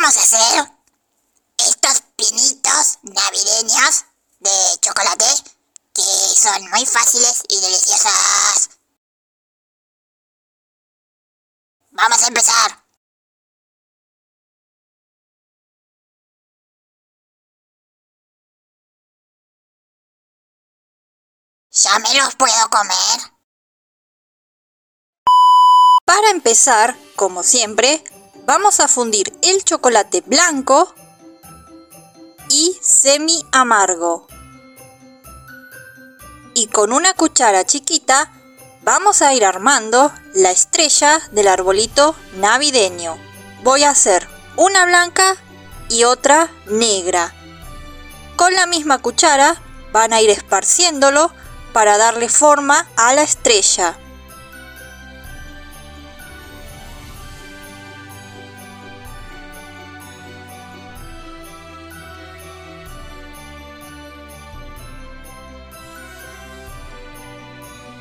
vamos a hacer estos pinitos navideños de chocolate que son muy fáciles y deliciosos. Vamos a empezar. ¿Ya me los puedo comer? Para empezar, como siempre, vamos a fundir el chocolate blanco y semi amargo. Y con una cuchara chiquita vamos a ir armando la estrella del arbolito navideño. Voy a hacer una blanca y otra negra. Con la misma cuchara van a ir esparciéndolo para darle forma a la estrella.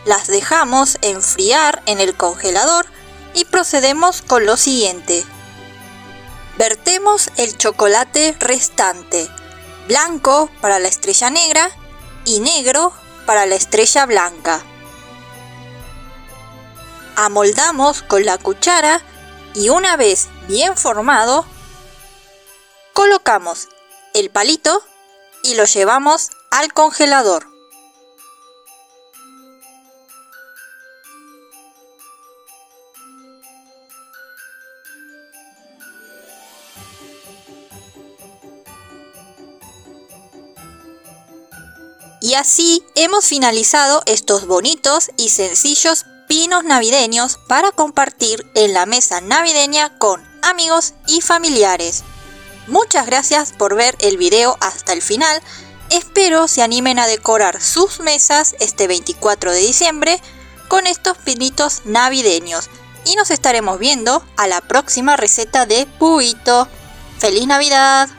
Las dejamos enfriar en el congelador y procedemos con lo siguiente. Vertemos el chocolate restante, blanco para la estrella negra y negro para la estrella blanca. Amoldamos con la cuchara y una vez bien formado, colocamos el palito y lo llevamos al congelador. Y así hemos finalizado estos bonitos y sencillos pinos navideños para compartir en la mesa navideña con amigos y familiares. Muchas gracias por ver el video hasta el final. Espero se animen a decorar sus mesas este 24 de diciembre con estos pinitos navideños. Y nos estaremos viendo a la próxima receta de Puito. ¡Feliz Navidad!